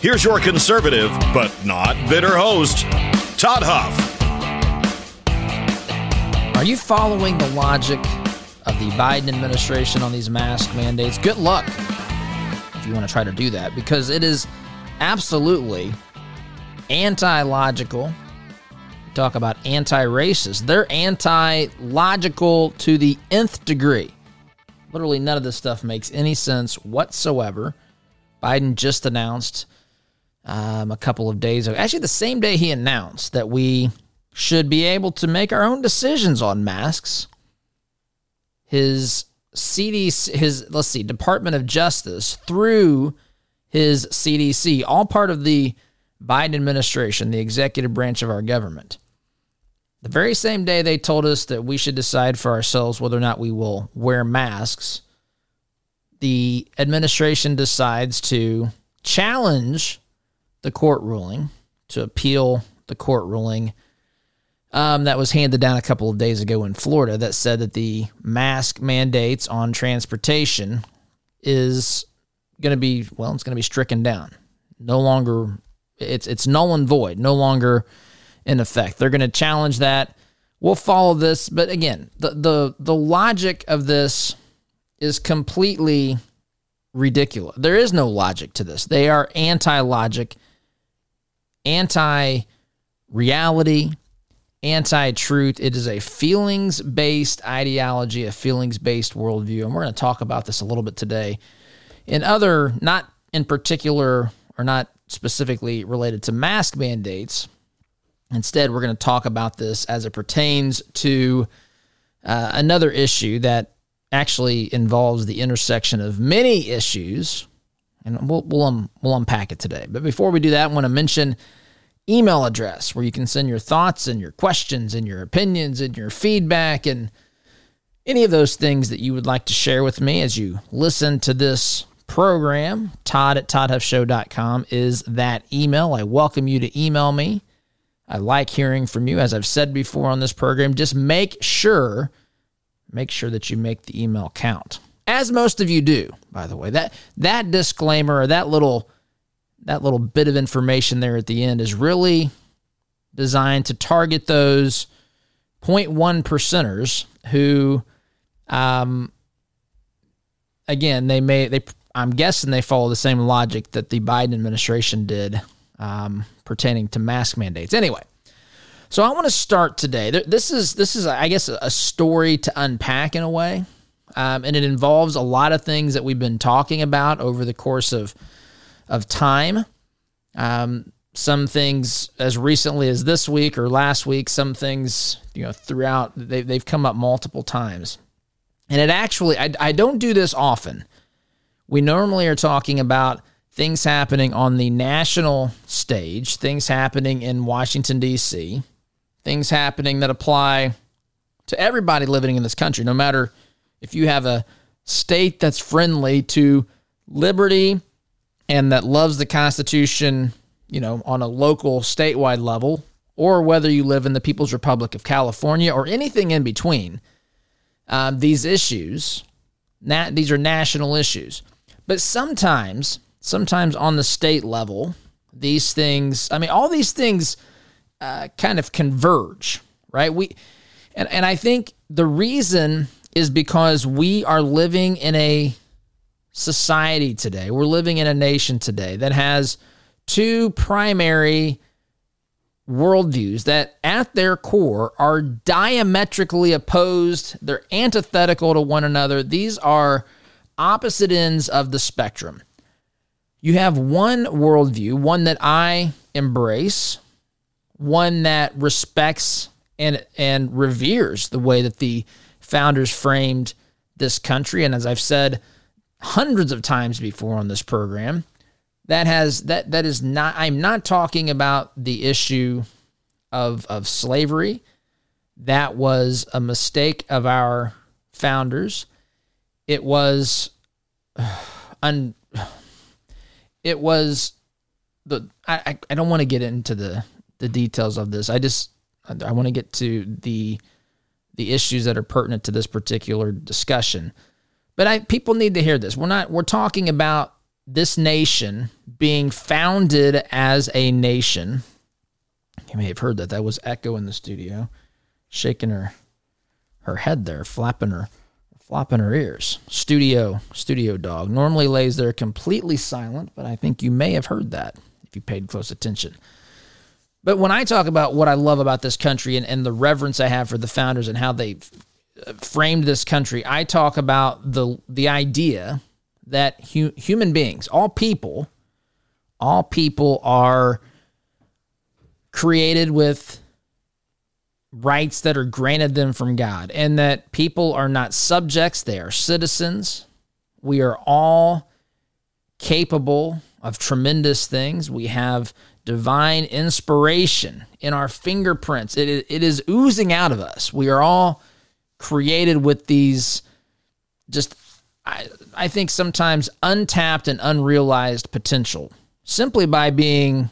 Here's your conservative, but not bitter host, Todd Huff. Are you following the logic of the Biden administration on these mask mandates? Good luck if you want to try to do that because it is absolutely anti logical. Talk about anti racist. They're anti logical to the nth degree. Literally, none of this stuff makes any sense whatsoever. Biden just announced um, a couple of days ago, actually, the same day he announced that we should be able to make our own decisions on masks. His CDC, his, let's see, Department of Justice through his CDC, all part of the Biden administration, the executive branch of our government. The very same day they told us that we should decide for ourselves whether or not we will wear masks, the administration decides to challenge the court ruling, to appeal the court ruling um, that was handed down a couple of days ago in Florida that said that the mask mandates on transportation is going to be well, it's going to be stricken down. No longer, it's it's null and void. No longer in effect. They're going to challenge that. We'll follow this, but again, the the the logic of this is completely ridiculous. There is no logic to this. They are anti-logic, anti-reality anti truth. It is a feelings based ideology, a feelings based worldview. And we're going to talk about this a little bit today. In other, not in particular or not specifically related to mask mandates, instead, we're going to talk about this as it pertains to uh, another issue that actually involves the intersection of many issues. And we'll, we'll, um, we'll unpack it today. But before we do that, I want to mention email address where you can send your thoughts and your questions and your opinions and your feedback and any of those things that you would like to share with me as you listen to this program. Todd at ToddHuffShow.com is that email. I welcome you to email me. I like hearing from you. As I've said before on this program, just make sure, make sure that you make the email count. As most of you do, by the way. That that disclaimer or that little that little bit of information there at the end is really designed to target those 0.1 percenters who um, again they may they i'm guessing they follow the same logic that the biden administration did um, pertaining to mask mandates. Anyway so i want to start today. This is this is i guess a story to unpack in a way um, and it involves a lot of things that we've been talking about over the course of of time. Um, some things as recently as this week or last week, some things, you know, throughout, they, they've come up multiple times. And it actually, I, I don't do this often. We normally are talking about things happening on the national stage, things happening in Washington, D.C., things happening that apply to everybody living in this country, no matter if you have a state that's friendly to liberty and that loves the Constitution, you know, on a local, statewide level, or whether you live in the People's Republic of California or anything in between, um, these issues, na- these are national issues. But sometimes, sometimes on the state level, these things, I mean, all these things uh, kind of converge, right? We, and, and I think the reason is because we are living in a society today. We're living in a nation today that has two primary worldviews that, at their core, are diametrically opposed. They're antithetical to one another. These are opposite ends of the spectrum. You have one worldview, one that I embrace, one that respects and, and reveres the way that the founders framed this country. And as I've said, hundreds of times before on this program. that has that that is not I'm not talking about the issue of of slavery. That was a mistake of our founders. It was un, it was the I, I don't want to get into the the details of this. I just I want to get to the the issues that are pertinent to this particular discussion. But I people need to hear this. We're not we're talking about this nation being founded as a nation. You may have heard that. That was Echo in the studio, shaking her her head there, flapping her flopping her ears. Studio studio dog normally lays there completely silent, but I think you may have heard that if you paid close attention. But when I talk about what I love about this country and, and the reverence I have for the founders and how they uh, framed this country, I talk about the the idea that hu- human beings, all people, all people are created with rights that are granted them from God, and that people are not subjects, they are citizens. We are all capable of tremendous things. We have divine inspiration in our fingerprints. It, it is oozing out of us. We are all created with these just I, I think sometimes untapped and unrealized potential simply by being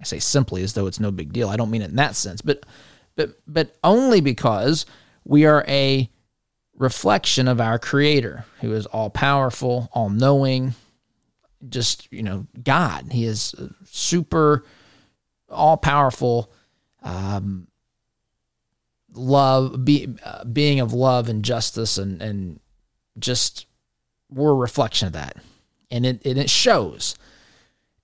I say simply as though it's no big deal. I don't mean it in that sense, but but but only because we are a reflection of our creator who is all powerful, all knowing, just, you know, God. He is super all powerful um, love be, uh, being of love and justice and and just we're a reflection of that. And it, and it shows.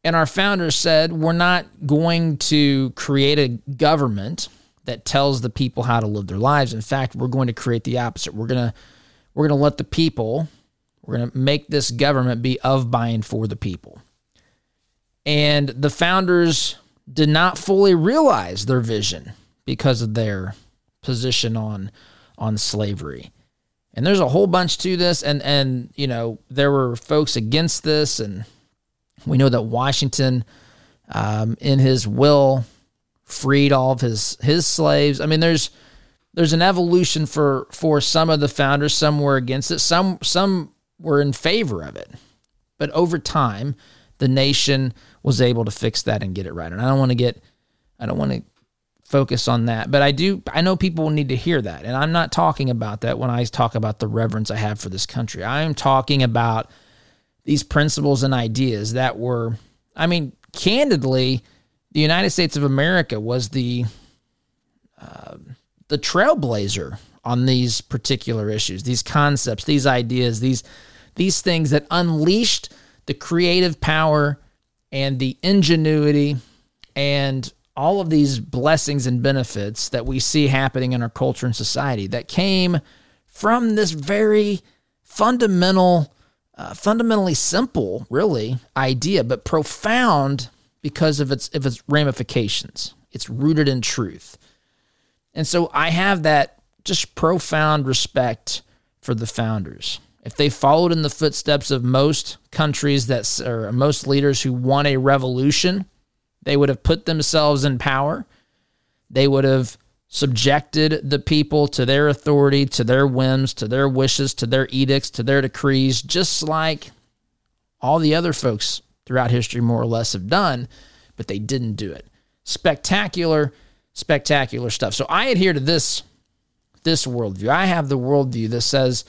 And our founders said, we're not going to create a government that tells the people how to live their lives. In fact, we're going to create the opposite. We're to we're to let the people we're going to make this government be of by and for the people. And the founders did not fully realize their vision because of their position on on slavery. And there's a whole bunch to this and and you know there were folks against this and we know that Washington um, in his will freed all of his his slaves. I mean there's there's an evolution for for some of the founders some were against it some some were in favor of it. But over time the nation was able to fix that and get it right. And I don't want to get I don't want to focus on that. But I do, I know people need to hear that. And I'm not talking about that when I talk about the reverence I have for this country. I am talking about these principles and ideas that were, I mean, candidly, the United States of America was the, uh, the trailblazer on these particular issues, these concepts, these ideas, these, these things that unleashed the creative power and the ingenuity and all of these blessings and benefits that we see happening in our culture and society that came from this very fundamental, uh, fundamentally simple, really, idea, but profound because of its of its ramifications. It's rooted in truth, and so I have that just profound respect for the founders. If they followed in the footsteps of most countries that or most leaders who won a revolution they would have put themselves in power. They would have subjected the people to their authority, to their whims, to their wishes, to their edicts, to their decrees, just like all the other folks throughout history more or less have done, but they didn't do it. Spectacular, spectacular stuff. So I adhere to this this worldview. I have the worldview that says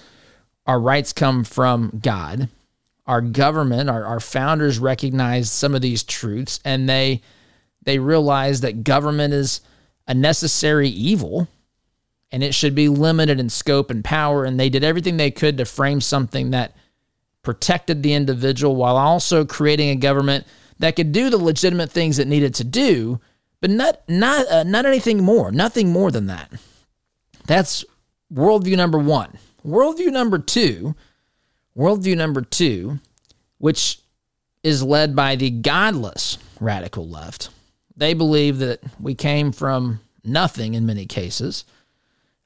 our rights come from God our government, our, our founders recognized some of these truths and they they realized that government is a necessary evil and it should be limited in scope and power. And they did everything they could to frame something that protected the individual while also creating a government that could do the legitimate things it needed to do, but not not uh, not anything more, nothing more than that. That's worldview number one. Worldview number two Worldview number two, which is led by the godless radical left. They believe that we came from nothing in many cases,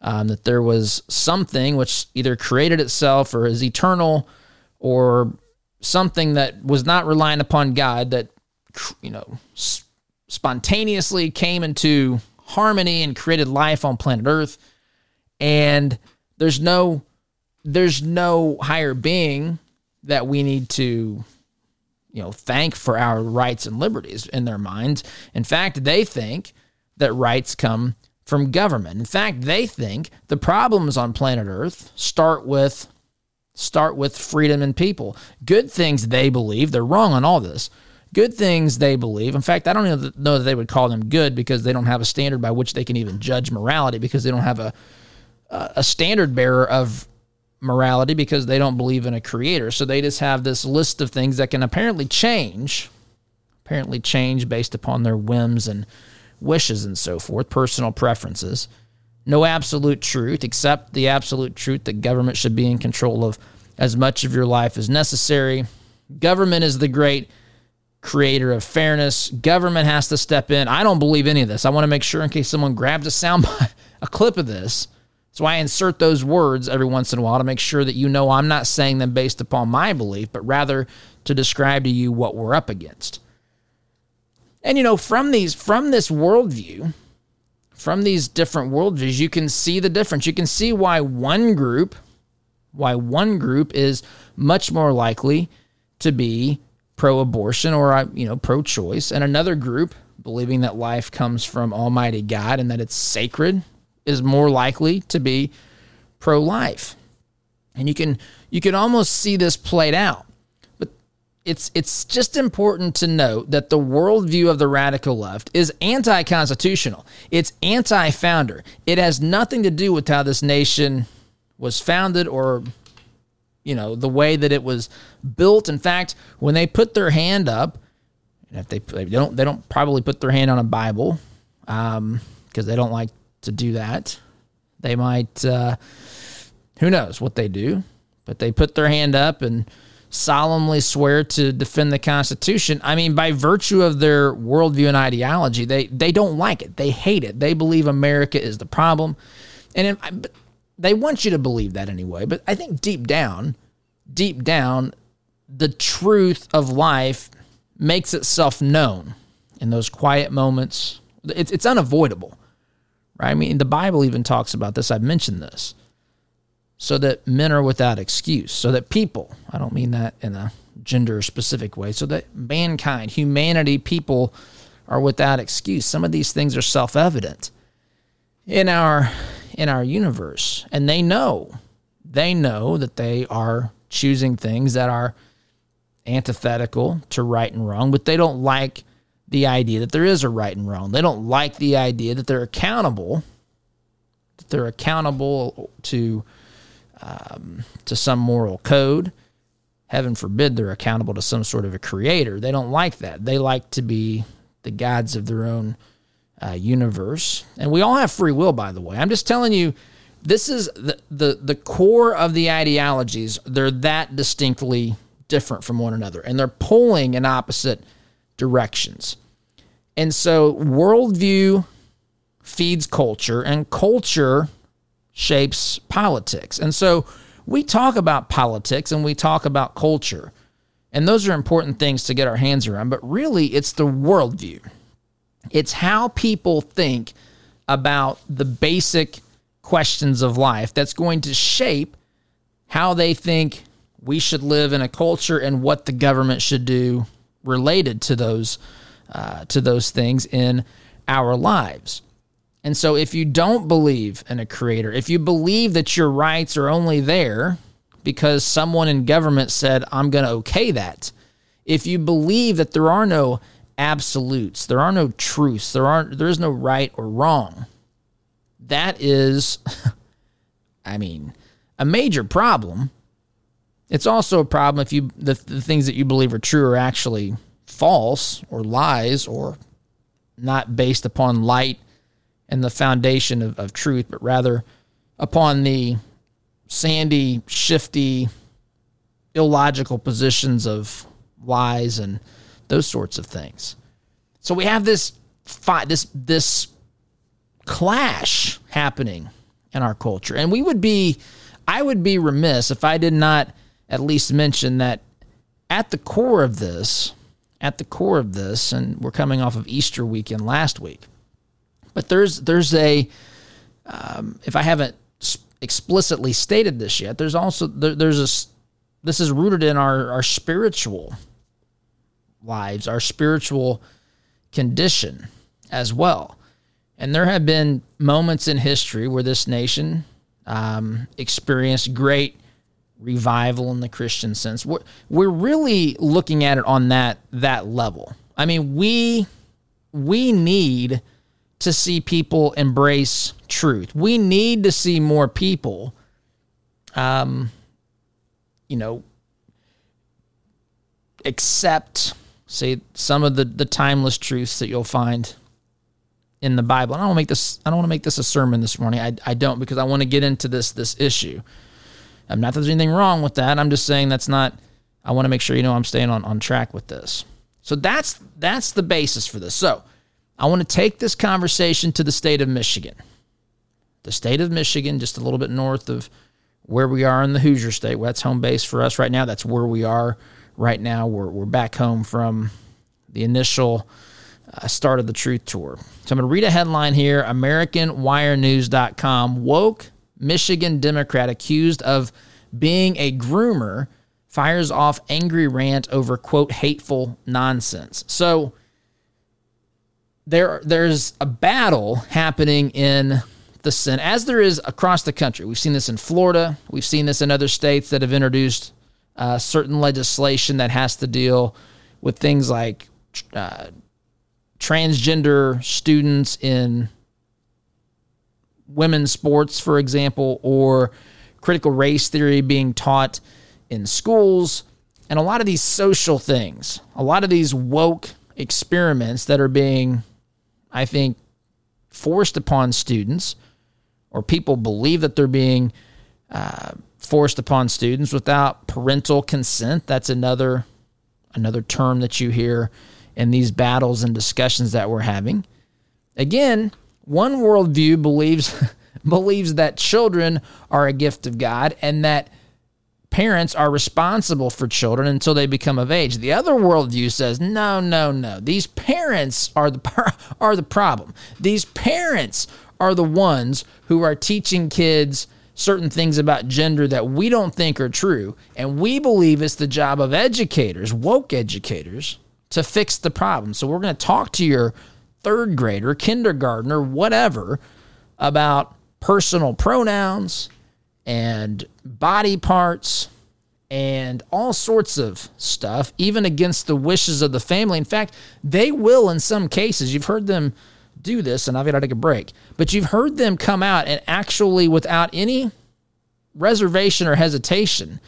um, that there was something which either created itself or is eternal or something that was not relying upon God that you know spontaneously came into harmony and created life on planet Earth and there's no there's no higher being that we need to you know thank for our rights and liberties in their minds. In fact they think that rights come from government. In fact they think the problems on planet earth start with start with freedom and people. Good things they believe they're wrong on all this. Good things they believe in fact i don't that, know that they would call them good because they don't have a standard by which they can even judge morality because they don't have a a standard bearer of morality because they don't believe in a creator. So they just have this list of things that can apparently change, apparently change based upon their whims and wishes and so forth, personal preferences. No absolute truth, except the absolute truth that government should be in control of as much of your life as necessary. Government is the great creator of fairness. Government has to step in. I don't believe any of this. I want to make sure in case someone grabs a sound a clip of this so I insert those words every once in a while to make sure that you know I'm not saying them based upon my belief, but rather to describe to you what we're up against. And you know, from these from this worldview, from these different worldviews, you can see the difference. You can see why one group, why one group is much more likely to be pro-abortion or uh, you know pro-choice, and another group believing that life comes from Almighty God and that it's sacred is more likely to be pro life. And you can you can almost see this played out. But it's it's just important to note that the worldview of the radical left is anti-constitutional. It's anti-founder. It has nothing to do with how this nation was founded or you know the way that it was built. In fact, when they put their hand up, and if they, they don't they don't probably put their hand on a Bible because um, they don't like to do that. They might, uh, who knows what they do, but they put their hand up and solemnly swear to defend the Constitution. I mean, by virtue of their worldview and ideology, they, they don't like it. They hate it. They believe America is the problem. And they want you to believe that anyway. But I think deep down, deep down, the truth of life makes itself known in those quiet moments. It's, it's unavoidable. Right? I mean, the Bible even talks about this. I've mentioned this. So that men are without excuse. So that people, I don't mean that in a gender specific way, so that mankind, humanity, people are without excuse. Some of these things are self evident in our in our universe. And they know. They know that they are choosing things that are antithetical to right and wrong, but they don't like the idea that there is a right and wrong. They don't like the idea that they're accountable, that they're accountable to um, to some moral code. Heaven forbid they're accountable to some sort of a creator. They don't like that. They like to be the gods of their own uh, universe. And we all have free will, by the way. I'm just telling you, this is the, the, the core of the ideologies. They're that distinctly different from one another, and they're pulling in opposite directions. And so, worldview feeds culture, and culture shapes politics. And so, we talk about politics and we talk about culture. And those are important things to get our hands around. But really, it's the worldview, it's how people think about the basic questions of life that's going to shape how they think we should live in a culture and what the government should do related to those uh, to those things in our lives. And so, if you don't believe in a creator, if you believe that your rights are only there because someone in government said, I'm going to okay that, if you believe that there are no absolutes, there are no truths, there aren't, there is no right or wrong, that is, I mean, a major problem it's also a problem if you the, the things that you believe are true are actually false or lies or not based upon light and the foundation of, of truth, but rather upon the sandy, shifty, illogical positions of lies and those sorts of things. So we have this fight, this this clash happening in our culture, and we would be, I would be remiss if I did not at least mention that at the core of this, at the core of this, and we're coming off of Easter weekend last week, but there's there's a um, if I haven't explicitly stated this yet, there's also there, there's a this is rooted in our our spiritual lives, our spiritual condition as well. And there have been moments in history where this nation um, experienced great revival in the Christian sense. We're, we're really looking at it on that that level. I mean, we we need to see people embrace truth. We need to see more people, um, you know, accept, say, some of the the timeless truths that you'll find in the Bible. And I don't want to make this I don't want to make this a sermon this morning. I, I don't because I want to get into this this issue. I'm not that there's anything wrong with that. I'm just saying that's not I want to make sure you know I'm staying on, on track with this. So that's that's the basis for this. So I want to take this conversation to the state of Michigan. The state of Michigan, just a little bit north of where we are in the Hoosier State. Well, that's home base for us right now. That's where we are right now. We're, we're back home from the initial uh, start of the Truth Tour. So I'm going to read a headline here AmericanWireNews.com. Woke Michigan Democrat accused of being a groomer fires off angry rant over, quote, hateful nonsense. So there, there's a battle happening in the Senate, as there is across the country. We've seen this in Florida. We've seen this in other states that have introduced uh, certain legislation that has to deal with things like uh, transgender students in women's sports, for example, or critical race theory being taught in schools, and a lot of these social things, a lot of these woke experiments that are being, I think, forced upon students, or people believe that they're being uh, forced upon students without parental consent. That's another another term that you hear in these battles and discussions that we're having. Again, one worldview believes believes that children are a gift of God and that parents are responsible for children until they become of age. The other worldview says, no, no, no. These parents are the are the problem. These parents are the ones who are teaching kids certain things about gender that we don't think are true, and we believe it's the job of educators, woke educators, to fix the problem. So we're going to talk to your third grader, kindergartner, whatever, about personal pronouns and body parts and all sorts of stuff, even against the wishes of the family. In fact, they will, in some cases, you've heard them do this, and I've got to take a break, but you've heard them come out and actually, without any reservation or hesitation,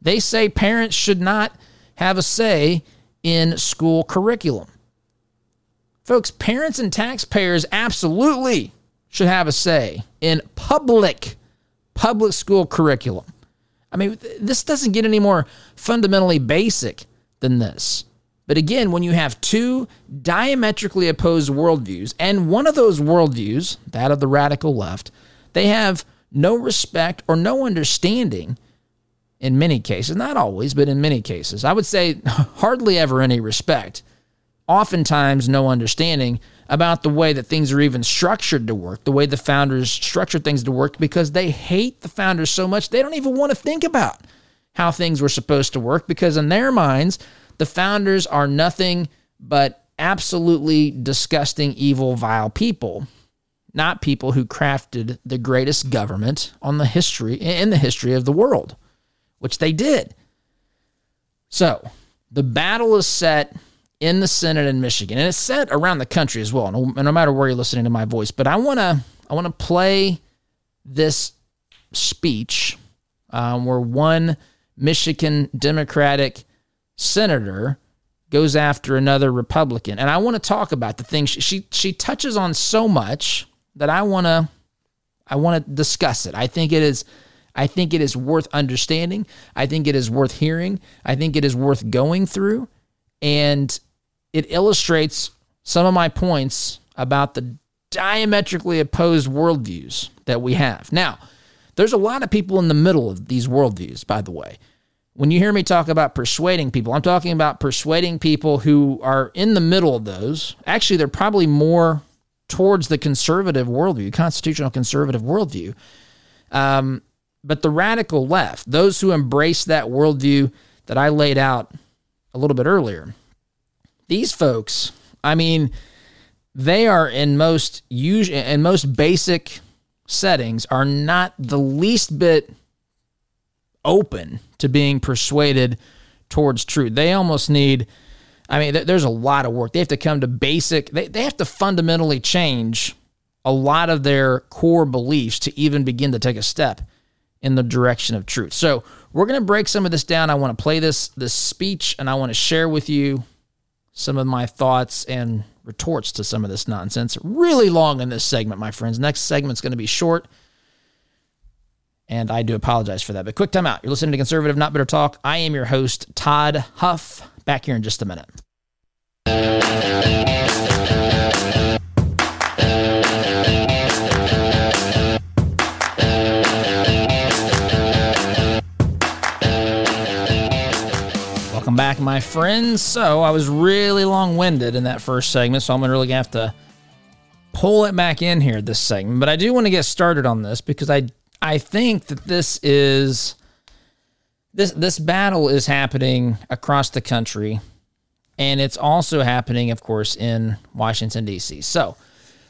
they say parents should not have a say in school curriculum. Folks, parents and taxpayers absolutely should have a say in public public school curriculum. I mean, this doesn't get any more fundamentally basic than this. But again, when you have two diametrically opposed worldviews, and one of those worldviews, that of the radical left, they have no respect or no understanding in many cases, not always, but in many cases. I would say hardly ever any respect, oftentimes no understanding about the way that things are even structured to work, the way the founders structured things to work, because they hate the founders so much they don't even want to think about how things were supposed to work, because in their minds, the founders are nothing but absolutely disgusting, evil, vile people. Not people who crafted the greatest government on the history in the history of the world which they did. So the battle is set in the Senate in Michigan, and it's set around the country as well. No, no matter where you're listening to my voice, but I want to I want to play this speech um, where one Michigan Democratic senator goes after another Republican, and I want to talk about the things she, she she touches on so much that I want to I want to discuss it. I think it is I think it is worth understanding. I think it is worth hearing. I think it is worth going through. And it illustrates some of my points about the diametrically opposed worldviews that we have. Now, there's a lot of people in the middle of these worldviews, by the way. When you hear me talk about persuading people, I'm talking about persuading people who are in the middle of those. Actually, they're probably more towards the conservative worldview, constitutional conservative worldview. Um, but the radical left, those who embrace that worldview that I laid out a little bit earlier, these folks, I mean, they are in most usual in most basic settings are not the least bit open to being persuaded towards truth. They almost need I mean, there's a lot of work. They have to come to basic, they, they have to fundamentally change a lot of their core beliefs to even begin to take a step in the direction of truth. So we're going to break some of this down. I want to play this this speech and I want to share with you some of my thoughts and retorts to some of this nonsense. Really long in this segment, my friends. Next segment's going to be short. And I do apologize for that. But quick time out. You're listening to Conservative Not Bitter Talk. I am your host, Todd Huff. Back here in just a minute. Back, my friends. So, I was really long winded in that first segment, so I'm to really have to pull it back in here this segment. But I do want to get started on this because I I think that this is this this battle is happening across the country and it's also happening of course in Washington D.C. So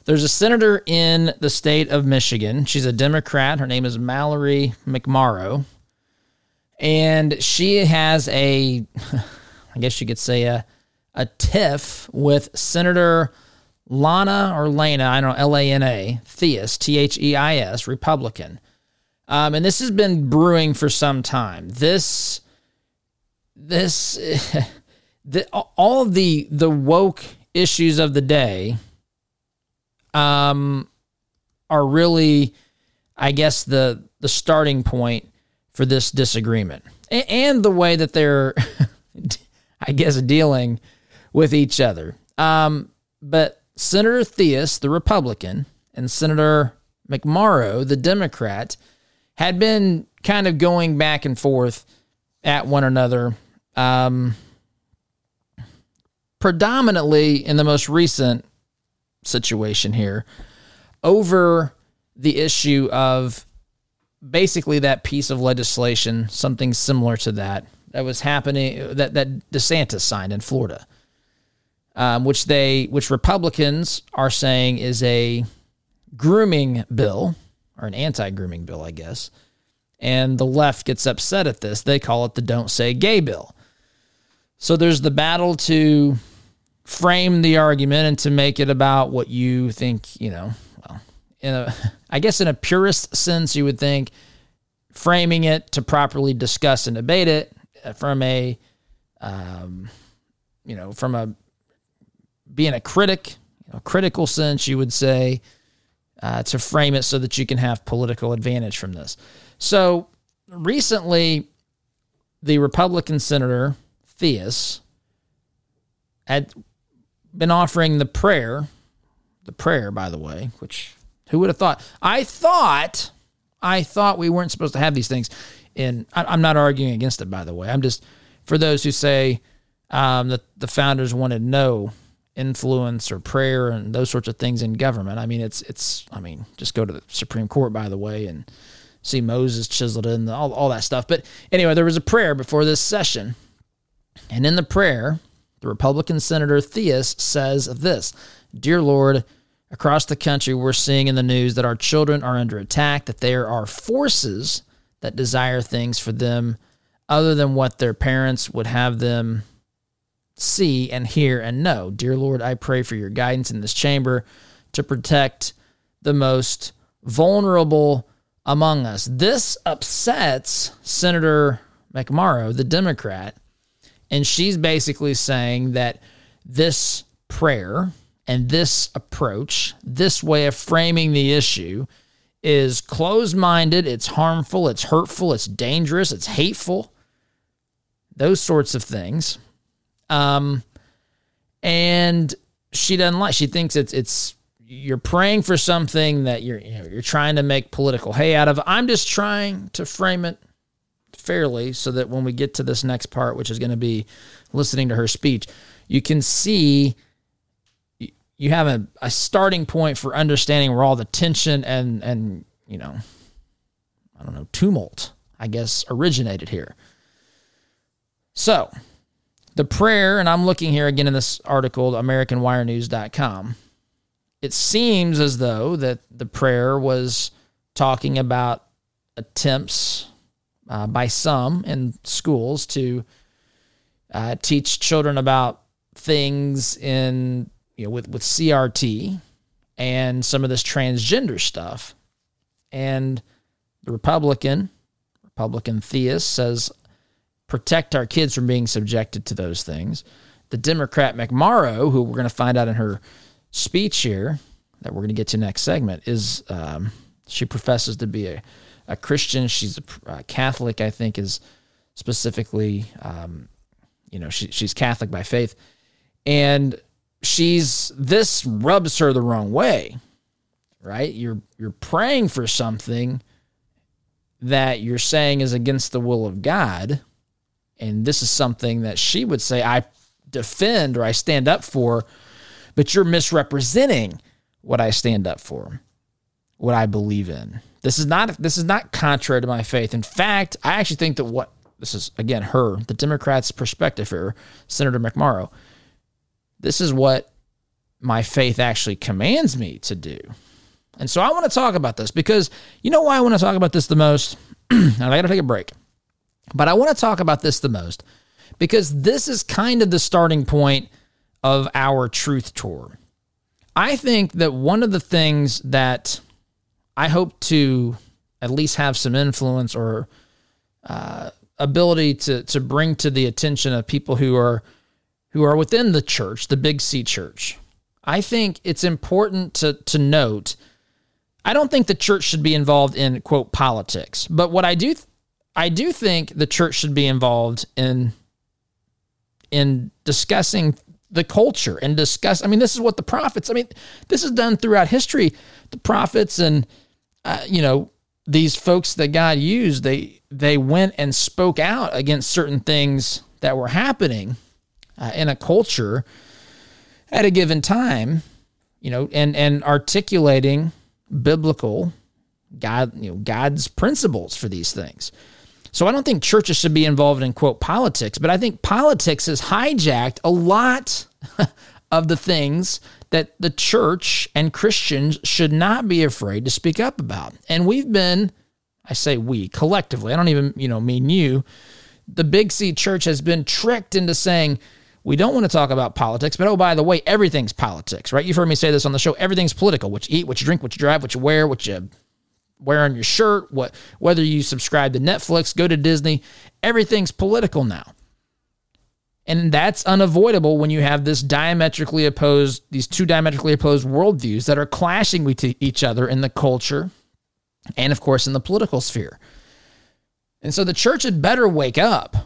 there's a senator in the state of Michigan. She's a Democrat. Her name is Mallory McMorrow. And she has a I guess you could say a a tiff with Senator Lana or Lena, I don't know, L A N A, Theis, T H E I S, Republican. Um, and this has been brewing for some time. This, this, the, all of the the woke issues of the day, um, are really, I guess the the starting point for this disagreement, and, the way that they're, I guess, dealing with each other. Um, but Senator Theis, the Republican, and Senator McMorrow, the Democrat had been kind of going back and forth at one another. Um, predominantly in the most recent situation here over the issue of basically that piece of legislation, something similar to that, that was happening that that DeSantis signed in Florida, um, which they which Republicans are saying is a grooming bill or an anti grooming bill, I guess. And the left gets upset at this. They call it the Don't Say Gay bill. So there's the battle to frame the argument and to make it about what you think, you know, well, in a, I guess in a purist sense, you would think framing it to properly discuss and debate it from a, um, you know, from a being a critic, you know, critical sense, you would say, uh, to frame it so that you can have political advantage from this. So recently, the Republican Senator Theis had been offering the prayer, the prayer, by the way, which who would have thought? I thought, I thought we weren't supposed to have these things. And I'm not arguing against it, by the way. I'm just for those who say um, that the founders wanted no influence or prayer and those sorts of things in government. I mean, it's it's. I mean, just go to the Supreme Court, by the way, and see Moses chiseled in all all that stuff. But anyway, there was a prayer before this session, and in the prayer, the Republican Senator Theis says this: "Dear Lord." Across the country, we're seeing in the news that our children are under attack, that there are forces that desire things for them other than what their parents would have them see and hear and know. Dear Lord, I pray for your guidance in this chamber to protect the most vulnerable among us. This upsets Senator McMorrow, the Democrat, and she's basically saying that this prayer and this approach, this way of framing the issue, is closed minded, it's harmful, it's hurtful, it's dangerous, it's hateful, those sorts of things. Um, and she doesn't like. She thinks it's it's you're praying for something that you're you know, you're trying to make political hay out of. I'm just trying to frame it fairly so that when we get to this next part, which is going to be listening to her speech, you can see you have a, a starting point for understanding where all the tension and and you know I don't know tumult I guess originated here. So the prayer, and I'm looking here again in this article, AmericanWireNews.com. It seems as though that the prayer was talking about attempts uh, by some in schools to uh, teach children about things in you know with with CRT and some of this transgender stuff, and the Republican Republican theist says protect our kids from being subjected to those things. The Democrat McMorrow, who we're going to find out in her speech here that we're going to get to next segment, is um, she professes to be a, a Christian. She's a, a Catholic, I think, is specifically, um, you know, she, she's Catholic by faith, and she's this rubs her the wrong way, right? You're you're praying for something that you're saying is against the will of God and this is something that she would say I defend or I stand up for, but you're misrepresenting what I stand up for, what I believe in. This is not this is not contrary to my faith. In fact, I actually think that what this is again her, the Democrats' perspective here, Senator McMorrow. This is what my faith actually commands me to do. And so I want to talk about this because you know why I want to talk about this the most? and I got to take a break. But I want to talk about this the most because this is kind of the starting point of our truth tour. I think that one of the things that I hope to at least have some influence or uh, ability to to bring to the attention of people who are who are within the church, the Big C church. I think it's important to to note I don't think the church should be involved in quote politics. But what I do I do think the church should be involved in in discussing the culture and discuss. I mean, this is what the prophets. I mean, this is done throughout history. The prophets and uh, you know these folks that God used, they they went and spoke out against certain things that were happening uh, in a culture at a given time. You know, and and articulating biblical God, you know, God's principles for these things. So I don't think churches should be involved in quote politics, but I think politics has hijacked a lot of the things that the church and Christians should not be afraid to speak up about. And we've been, I say we collectively, I don't even, you know, mean you. The Big C church has been tricked into saying, we don't want to talk about politics, but oh, by the way, everything's politics, right? You've heard me say this on the show. Everything's political. What you eat, what you drink, what you drive, what you wear, what you wearing your shirt, what whether you subscribe to Netflix, go to Disney, everything's political now. And that's unavoidable when you have this diametrically opposed, these two diametrically opposed worldviews that are clashing with each other in the culture and, of course, in the political sphere. And so the church had better wake up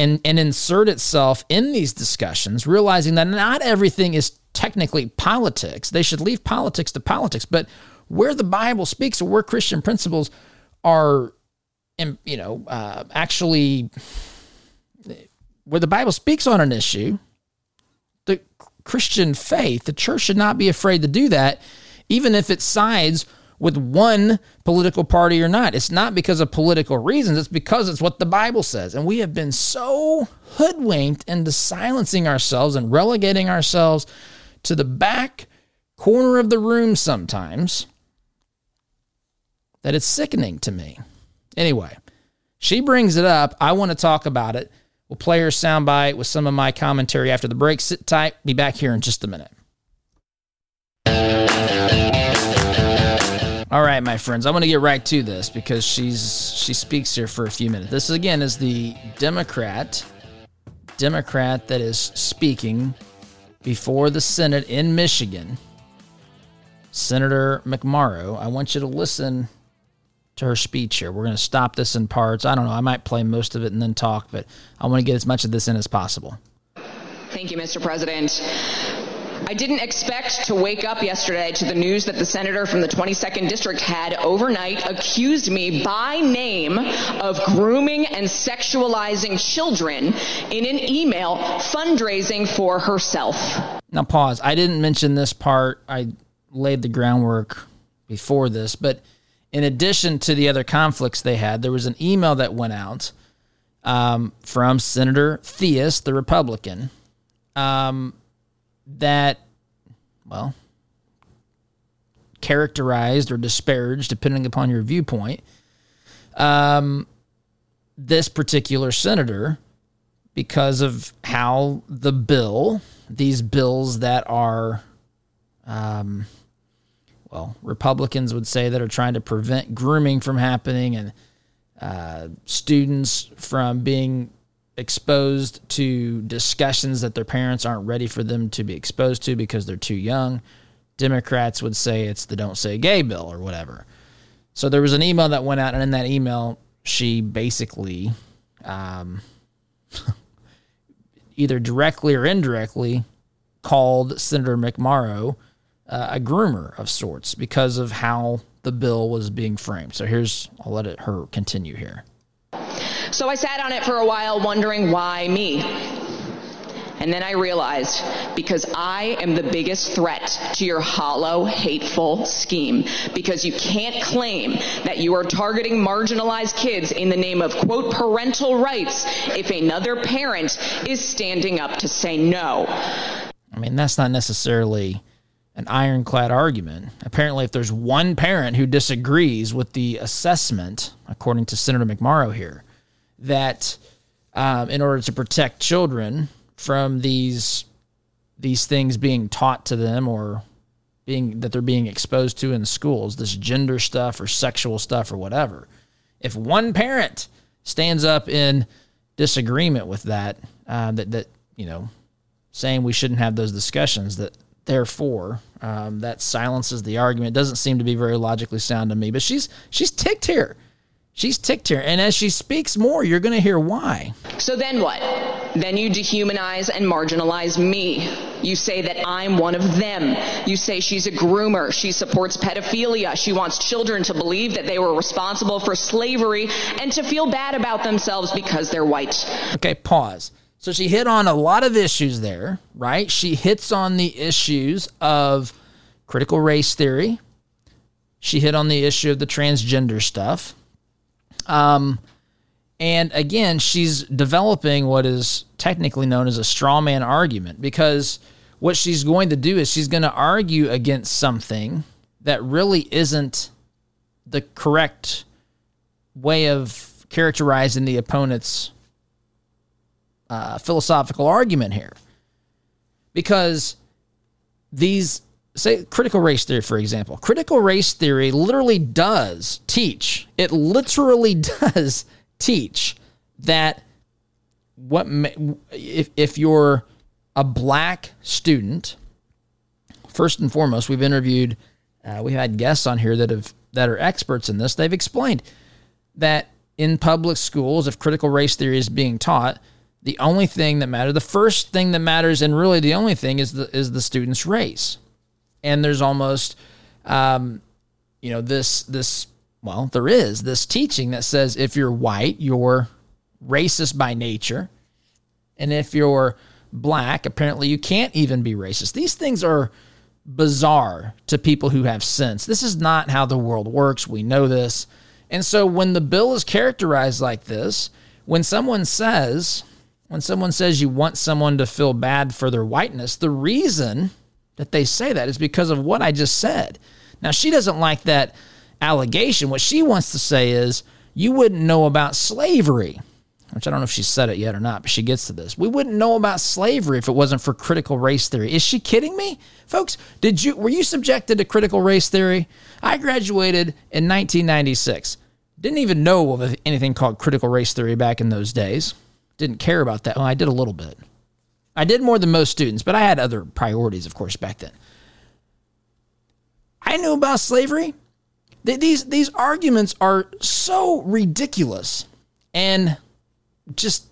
and, and insert itself in these discussions, realizing that not everything is technically politics. They should leave politics to politics, but where the Bible speaks or where Christian principles are, you know, uh, actually where the Bible speaks on an issue, the Christian faith, the church should not be afraid to do that, even if it sides with one political party or not. It's not because of political reasons, it's because it's what the Bible says. And we have been so hoodwinked into silencing ourselves and relegating ourselves to the back corner of the room sometimes that it's sickening to me. Anyway, she brings it up. I want to talk about it. We'll play her soundbite with some of my commentary after the break. Sit tight. Be back here in just a minute. All right, my friends, I'm going to get right to this because she's she speaks here for a few minutes. This again is the Democrat Democrat that is speaking before the Senate in Michigan. Senator McMorrow, I want you to listen to her speech here. We're going to stop this in parts. I don't know. I might play most of it and then talk, but I want to get as much of this in as possible. Thank you, Mr. President. I didn't expect to wake up yesterday to the news that the senator from the 22nd district had overnight accused me by name of grooming and sexualizing children in an email fundraising for herself. Now, pause. I didn't mention this part. I laid the groundwork before this, but in addition to the other conflicts they had, there was an email that went out um, from Senator Theis, the Republican, um, that, well, characterized or disparaged, depending upon your viewpoint, um, this particular senator because of how the bill, these bills that are, um, well, Republicans would say that are trying to prevent grooming from happening and uh, students from being exposed to discussions that their parents aren't ready for them to be exposed to because they're too young. Democrats would say it's the don't say gay bill or whatever. So there was an email that went out, and in that email, she basically um, either directly or indirectly called Senator McMorrow uh, a groomer of sorts because of how the bill was being framed. So here's, I'll let it, her continue here. So I sat on it for a while wondering why me? And then I realized because I am the biggest threat to your hollow, hateful scheme. Because you can't claim that you are targeting marginalized kids in the name of, quote, parental rights if another parent is standing up to say no. I mean, that's not necessarily an ironclad argument. Apparently, if there's one parent who disagrees with the assessment, according to Senator McMorrow here, that um, in order to protect children from these these things being taught to them or being that they're being exposed to in schools, this gender stuff or sexual stuff or whatever. If one parent stands up in disagreement with that, uh, that that you know, saying we shouldn't have those discussions, that therefore um, that silences the argument. Doesn't seem to be very logically sound to me. But she's she's ticked here. She's ticked here. And as she speaks more, you're going to hear why. So then what? Then you dehumanize and marginalize me. You say that I'm one of them. You say she's a groomer. She supports pedophilia. She wants children to believe that they were responsible for slavery and to feel bad about themselves because they're white. Okay, pause. So she hit on a lot of issues there, right? She hits on the issues of critical race theory. She hit on the issue of the transgender stuff. Um, and again, she's developing what is technically known as a straw man argument because what she's going to do is she's going to argue against something that really isn't the correct way of characterizing the opponent's uh, philosophical argument here. Because these say critical race theory for example. Critical race theory literally does teach it literally does teach that what if if you're a black student first and foremost we've interviewed uh, we've had guests on here that have that are experts in this. They've explained that in public schools if critical race theory is being taught the only thing that matters the first thing that matters and really the only thing is the is the student's race and there's almost um, you know this this well there is this teaching that says if you're white you're racist by nature. And if you're black apparently you can't even be racist. These things are bizarre to people who have sense. This is not how the world works. We know this. And so when the bill is characterized like this when someone says when someone says you want someone to feel bad for their whiteness the reason that they say that is because of what I just said. Now, she doesn't like that allegation. What she wants to say is, you wouldn't know about slavery, which I don't know if she said it yet or not, but she gets to this. We wouldn't know about slavery if it wasn't for critical race theory. Is she kidding me? Folks, did you were you subjected to critical race theory? I graduated in 1996. Didn't even know of anything called critical race theory back in those days. Didn't care about that. Well, I did a little bit. I did more than most students, but I had other priorities, of course, back then. I knew about slavery. These these arguments are so ridiculous and just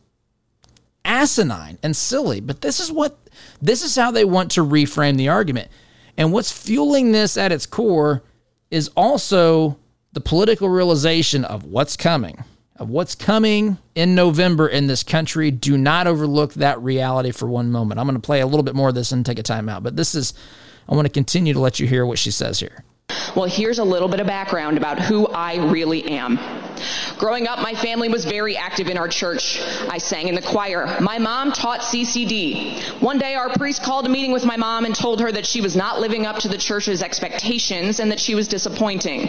asinine and silly. But this is what This is how they want to reframe the argument. And what's fueling this at its core is also the political realization of what's coming, of what's coming in November in this country. Do not overlook that reality for one moment. I'm going to play a little bit more of this and take a time out, but this is, I want to continue to let you hear what she says here. Well, here's a little bit of background about who I really am. Growing up, my family was very active in our church. I sang in the choir. My mom taught CCD. One day, our priest called a meeting with my mom and told her that she was not living up to the church's expectations and that she was disappointing.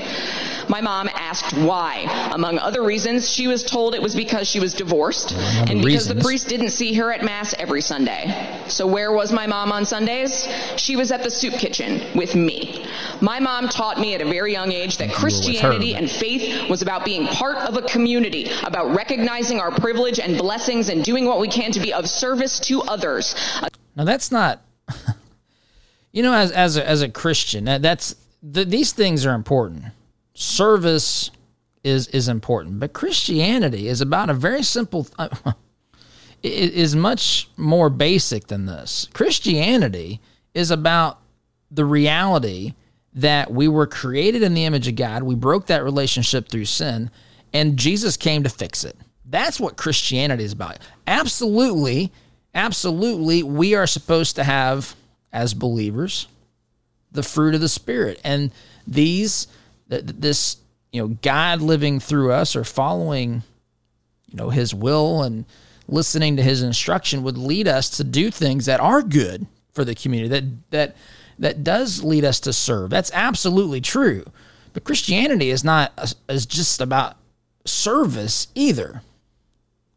My mom asked why. Among other reasons, she was told it was because she was divorced and because reasons. the priest didn't see her at Mass every Sunday. So, where was my mom on Sundays? She was at the soup kitchen with me. My mom taught me at a very young age that Christianity and faith was about being part of a community, about recognizing our privilege and blessings and doing what we can to be of service to others. Now, that's not, you know, as, as, a, as a Christian, that's, the, these things are important. Service is, is important, but Christianity is about a very simple, uh, is much more basic than this. Christianity is about the reality that we were created in the image of God. We broke that relationship through sin, and Jesus came to fix it. That's what Christianity is about. Absolutely, absolutely, we are supposed to have, as believers, the fruit of the Spirit. And these, this, you know, God living through us or following, you know, His will and listening to His instruction would lead us to do things that are good for the community, that, that, that does lead us to serve. That's absolutely true. But Christianity is not is just about service either.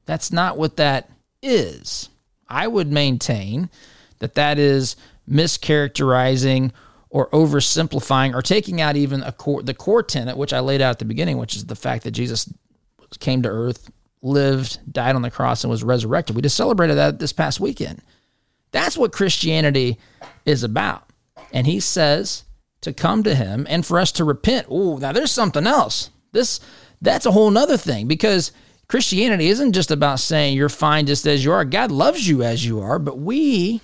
That's not what that is. I would maintain that that is mischaracterizing or oversimplifying or taking out even a core, the core tenet, which I laid out at the beginning, which is the fact that Jesus came to earth, lived, died on the cross, and was resurrected. We just celebrated that this past weekend. That's what Christianity is about. And he says to come to him and for us to repent. Oh, now there's something else. This that's a whole nother thing because Christianity isn't just about saying you're fine just as you are. God loves you as you are, but we,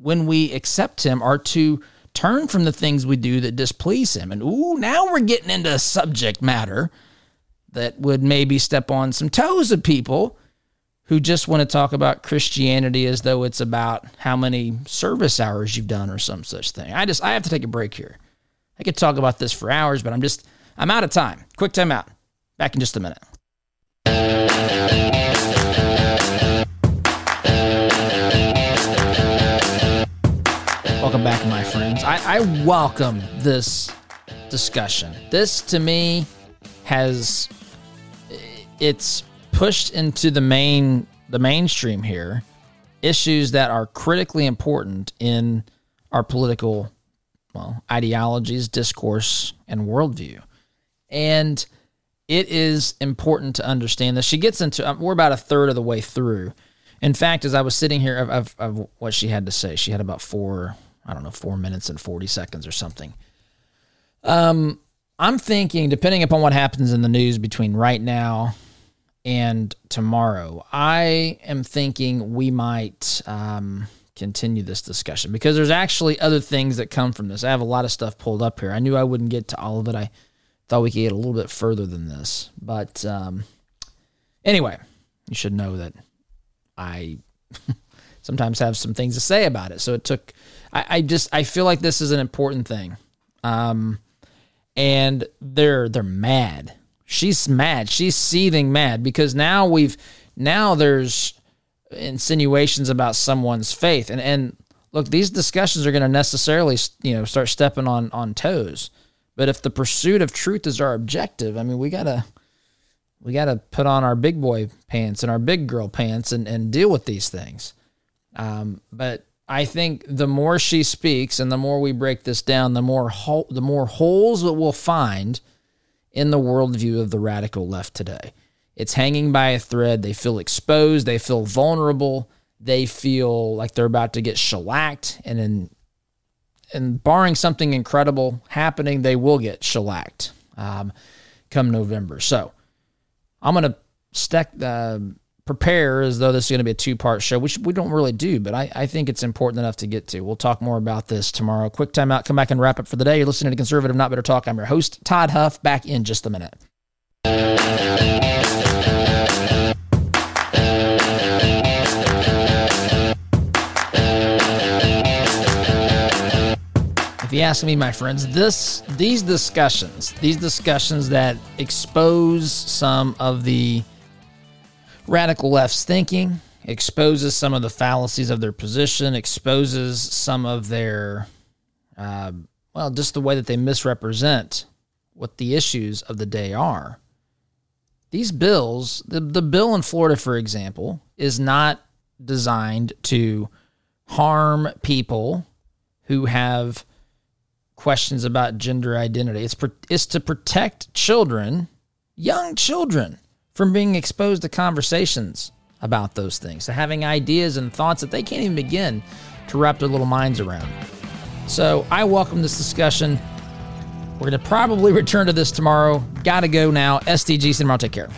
when we accept him, are to turn from the things we do that displease him. And ooh, now we're getting into subject matter that would maybe step on some toes of people who just want to talk about Christianity as though it's about how many service hours you've done or some such thing. I just I have to take a break here. I could talk about this for hours, but I'm just I'm out of time. Quick time out. Back in just a minute. Welcome back, my friends. I, I welcome this discussion. This to me has it's pushed into the main the mainstream here issues that are critically important in our political well ideologies, discourse, and worldview. And it is important to understand this. She gets into um, we're about a third of the way through. In fact, as I was sitting here of, of, of what she had to say, she had about four, I don't know, four minutes and forty seconds or something. Um, I'm thinking, depending upon what happens in the news between right now and tomorrow. I am thinking we might um, continue this discussion because there's actually other things that come from this. I have a lot of stuff pulled up here. I knew I wouldn't get to all of it. I thought we could get a little bit further than this. But um, anyway, you should know that I sometimes have some things to say about it. So it took, I, I just, I feel like this is an important thing. Um, and they're, they're mad she's mad. She's seething mad because now we've now there's insinuations about someone's faith. And and look, these discussions are going to necessarily, you know, start stepping on on toes. But if the pursuit of truth is our objective, I mean, we got to we got to put on our big boy pants and our big girl pants and and deal with these things. Um, but I think the more she speaks and the more we break this down, the more ho- the more holes that we'll find in the worldview of the radical left today. It's hanging by a thread. They feel exposed. They feel vulnerable. They feel like they're about to get shellacked. And in, and barring something incredible happening, they will get shellacked um, come November. So I'm going to stack, uh, prepare as though this is going to be a two part show, which we don't really do, but I, I think it's important enough to get to. We'll talk more about this tomorrow. Quick time out, come back and wrap up for the day. You're listening to Conservative Not Better Talk. I'm your host, Todd Huff, back in just a minute. Ask me, my friends, this these discussions, these discussions that expose some of the radical left's thinking, exposes some of the fallacies of their position, exposes some of their, uh, well, just the way that they misrepresent what the issues of the day are. These bills, the, the bill in Florida, for example, is not designed to harm people who have questions about gender identity. It's, it's to protect children, young children, from being exposed to conversations about those things, to having ideas and thoughts that they can't even begin to wrap their little minds around. So I welcome this discussion. We're going to probably return to this tomorrow. Got to go now. SDG Cinema. Take care.